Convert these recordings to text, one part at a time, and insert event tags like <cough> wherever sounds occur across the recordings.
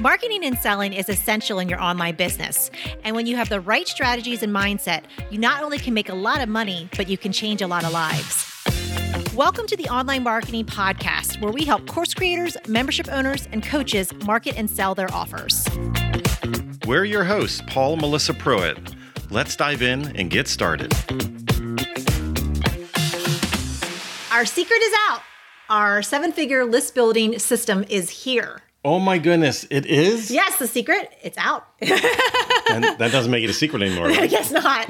Marketing and selling is essential in your online business. And when you have the right strategies and mindset, you not only can make a lot of money, but you can change a lot of lives. Welcome to the Online Marketing Podcast, where we help course creators, membership owners, and coaches market and sell their offers. We're your hosts, Paul and Melissa Pruitt. Let's dive in and get started. Our secret is out. Our seven figure list building system is here. Oh my goodness, it is? Yes, the secret, it's out. <laughs> and that doesn't make it a secret anymore. I guess not.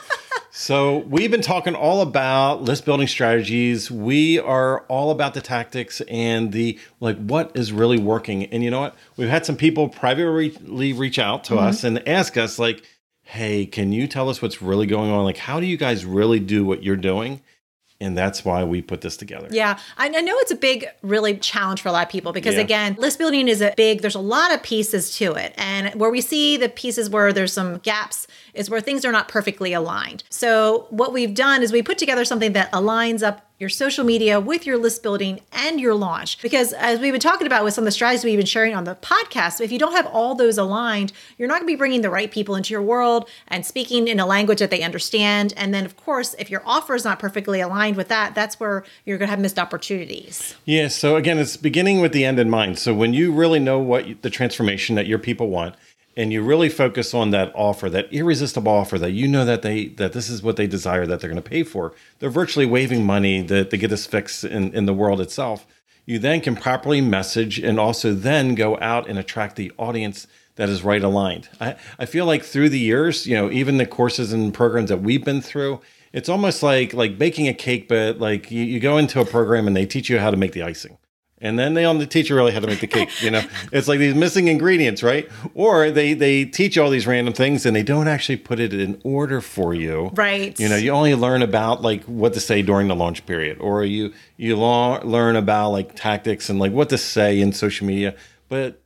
<laughs> so, we've been talking all about list building strategies. We are all about the tactics and the like what is really working. And you know what? We've had some people privately reach out to mm-hmm. us and ask us like, "Hey, can you tell us what's really going on? Like how do you guys really do what you're doing?" And that's why we put this together. Yeah, I know it's a big, really challenge for a lot of people because yeah. again, list building is a big. There's a lot of pieces to it, and where we see the pieces where there's some gaps is where things are not perfectly aligned. So what we've done is we put together something that aligns up your social media with your list building and your launch. Because as we've been talking about with some of the strategies we've been sharing on the podcast, if you don't have all those aligned, you're not going to be bringing the right people into your world and speaking in a language that they understand. And then, of course, if your offer is not perfectly aligned with that, that's where you're going to have missed opportunities. Yeah. So again, it's beginning with the end in mind. So when you really know what the transformation that your people want, and you really focus on that offer, that irresistible offer that you know that they that this is what they desire that they're going to pay for. They're virtually waving money that they get this fix in, in the world itself. You then can properly message and also then go out and attract the audience that is right aligned. I, I feel like through the years, you know, even the courses and programs that we've been through, it's almost like like baking a cake, but like you, you go into a program and they teach you how to make the icing and then they on the teacher really how to make the cake you know? <laughs> It's like these missing ingredients right? Or they they teach all these random things and they don't actually put it in order for you. Right. You know you only learn about like what to say during the launch period. Or you you learn about like tactics and like what to say in social media. But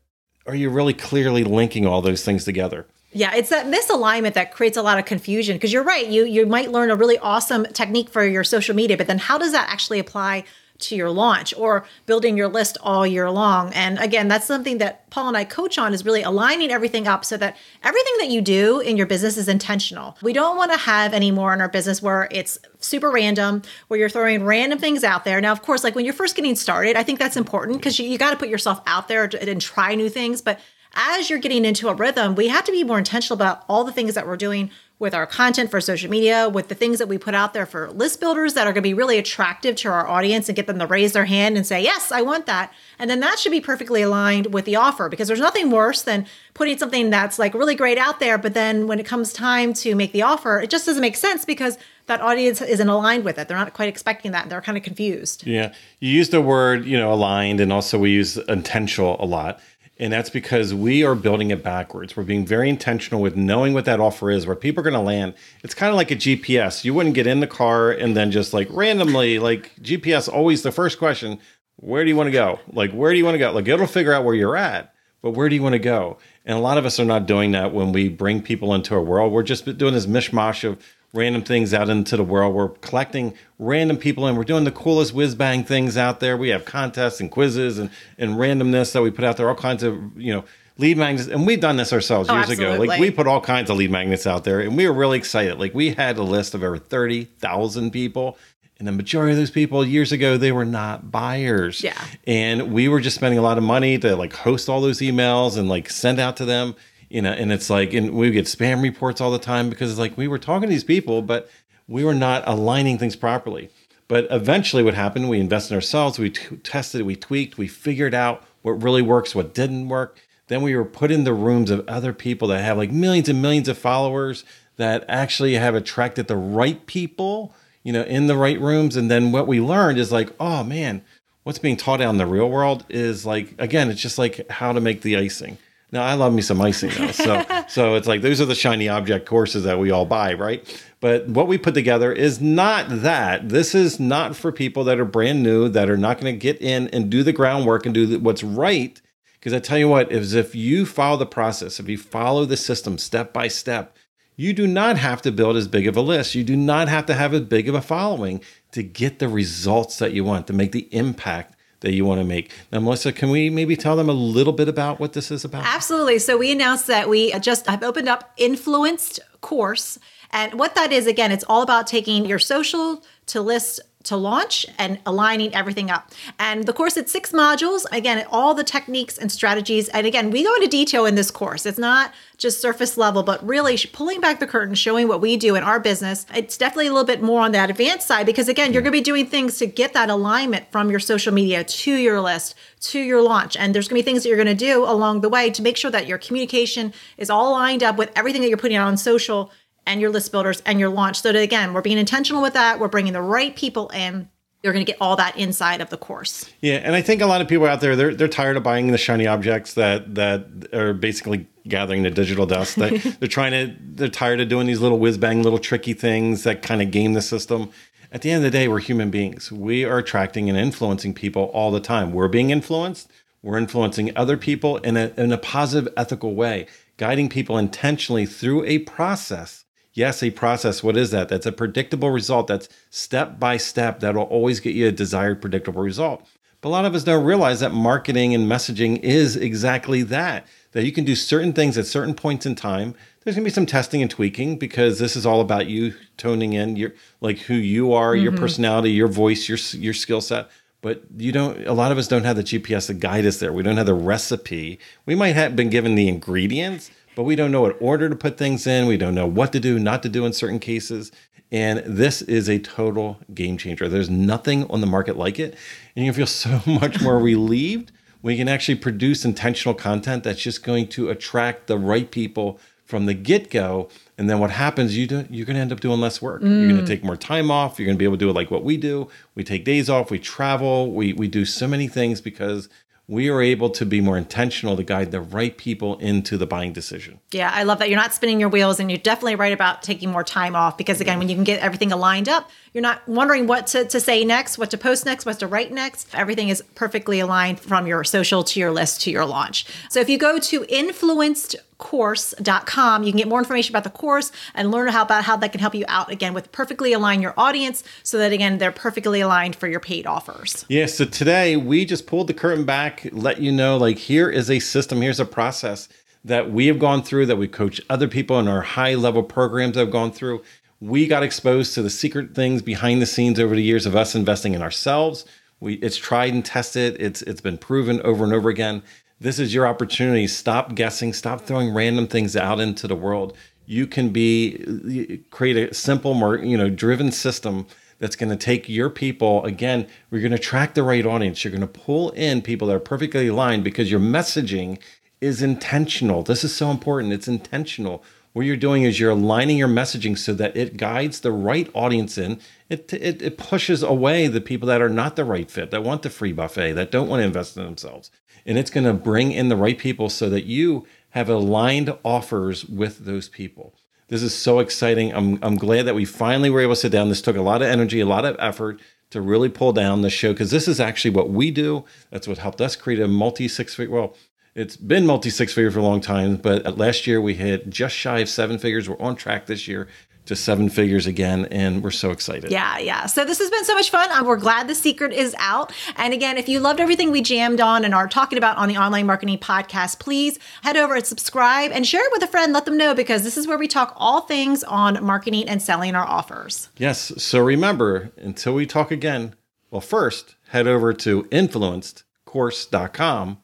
are you really clearly linking all those things together? Yeah, it's that misalignment that creates a lot of confusion. Because you're right. You you might learn a really awesome technique for your social media, but then how does that actually apply to your launch or building your list all year long. And again, that's something that Paul and I coach on is really aligning everything up so that everything that you do in your business is intentional. We don't want to have any more in our business where it's super random, where you're throwing random things out there. Now, of course, like when you're first getting started, I think that's important because you, you got to put yourself out there and try new things. But as you're getting into a rhythm, we have to be more intentional about all the things that we're doing with our content for social media, with the things that we put out there for list builders that are going to be really attractive to our audience and get them to raise their hand and say, Yes, I want that. And then that should be perfectly aligned with the offer because there's nothing worse than putting something that's like really great out there. But then when it comes time to make the offer, it just doesn't make sense because that audience isn't aligned with it. They're not quite expecting that. And they're kind of confused. Yeah. You use the word, you know, aligned, and also we use intentional a lot. And that's because we are building it backwards. We're being very intentional with knowing what that offer is, where people are going to land. It's kind of like a GPS. You wouldn't get in the car and then just like randomly, like GPS, always the first question, where do you want to go? Like, where do you want to go? Like, it'll figure out where you're at, but where do you want to go? And a lot of us are not doing that when we bring people into our world. We're just doing this mishmash of random things out into the world. We're collecting random people and we're doing the coolest whiz bang things out there. We have contests and quizzes and, and randomness that we put out there, all kinds of, you know, lead magnets. And we've done this ourselves oh, years absolutely. ago. Like we put all kinds of lead magnets out there and we were really excited. Like we had a list of over 30,000 people. And the majority of those people years ago, they were not buyers. Yeah. And we were just spending a lot of money to like host all those emails and like send out to them you know, and it's like, and we get spam reports all the time because it's like we were talking to these people, but we were not aligning things properly. But eventually, what happened? We invested in ourselves. We t- tested, we tweaked, we figured out what really works, what didn't work. Then we were put in the rooms of other people that have like millions and millions of followers that actually have attracted the right people, you know, in the right rooms. And then what we learned is like, oh man, what's being taught out in the real world is like, again, it's just like how to make the icing. Now I love me some icing though. So <laughs> so it's like those are the shiny object courses that we all buy, right? But what we put together is not that. This is not for people that are brand new that are not going to get in and do the groundwork and do what's right. Because I tell you what, is if you follow the process, if you follow the system step by step, you do not have to build as big of a list. You do not have to have as big of a following to get the results that you want, to make the impact that you want to make. Now, Melissa, can we maybe tell them a little bit about what this is about? Absolutely. So we announced that we just I've opened up Influenced course. And what that is, again, it's all about taking your social to list to launch and aligning everything up. And the course, it's six modules. Again, all the techniques and strategies. And again, we go into detail in this course. It's not just surface level, but really pulling back the curtain, showing what we do in our business. It's definitely a little bit more on that advanced side because, again, you're going to be doing things to get that alignment from your social media to your list to your launch. And there's going to be things that you're going to do along the way to make sure that your communication is all lined up with everything that you're putting out on social and your list builders and your launch. So that again, we're being intentional with that. We're bringing the right people in. You're going to get all that inside of the course. Yeah, and I think a lot of people out there they're they're tired of buying the shiny objects that that are basically gathering the digital dust. They, <laughs> they're trying to they're tired of doing these little whiz bang little tricky things that kind of game the system. At the end of the day, we're human beings. We are attracting and influencing people all the time. We're being influenced. We're influencing other people in a in a positive, ethical way, guiding people intentionally through a process Yes, a process. What is that? That's a predictable result. That's step by step. That'll always get you a desired predictable result. But a lot of us don't realize that marketing and messaging is exactly that. That you can do certain things at certain points in time. There's gonna be some testing and tweaking because this is all about you toning in your like who you are, mm-hmm. your personality, your voice, your your skill set. But you don't. A lot of us don't have the GPS to guide us there. We don't have the recipe. We might have been given the ingredients, but we don't know what order to put things in. We don't know what to do, not to do in certain cases. And this is a total game changer. There's nothing on the market like it. And you feel <laughs> so much more relieved when you can actually produce intentional content that's just going to attract the right people from the get go. And then what happens, you do, you're going to end up doing less work. Mm. You're going to take more time off. You're going to be able to do it like what we do. We take days off, we travel, we, we do so many things because we are able to be more intentional to guide the right people into the buying decision. Yeah, I love that. You're not spinning your wheels and you're definitely right about taking more time off because, again, when you can get everything aligned up, you're not wondering what to, to say next, what to post next, what to write next. Everything is perfectly aligned from your social to your list to your launch. So if you go to influenced course.com. You can get more information about the course and learn how about how that can help you out again with perfectly align your audience so that again they're perfectly aligned for your paid offers. Yeah, so today we just pulled the curtain let you know like here is a system, here's a process that we have gone through that we coach other people in our high level programs have gone through. We got exposed to the secret things behind the scenes over the years of us investing in ourselves. We it's tried and tested. It's it's been proven over and over again this is your opportunity. Stop guessing, stop throwing random things out into the world. You can be create a simple, more you know, driven system that's going to take your people again. We're going to attract the right audience. You're going to pull in people that are perfectly aligned because your messaging is intentional. This is so important. It's intentional. What you're doing is you're aligning your messaging so that it guides the right audience in. It, it, it pushes away the people that are not the right fit, that want the free buffet, that don't want to invest in themselves and it's going to bring in the right people so that you have aligned offers with those people. This is so exciting. I'm, I'm glad that we finally were able to sit down. This took a lot of energy, a lot of effort to really pull down the show because this is actually what we do. That's what helped us create a multi six figure. Well, it's been multi six figure for a long time, but last year we hit just shy of seven figures. We're on track this year to seven figures again and we're so excited. Yeah yeah. So this has been so much fun. Um, we're glad the secret is out. And again if you loved everything we jammed on and are talking about on the online marketing podcast please head over and subscribe and share it with a friend. Let them know because this is where we talk all things on marketing and selling our offers. Yes. So remember until we talk again well first head over to influencedcourse.com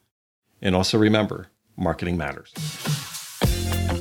and also remember marketing matters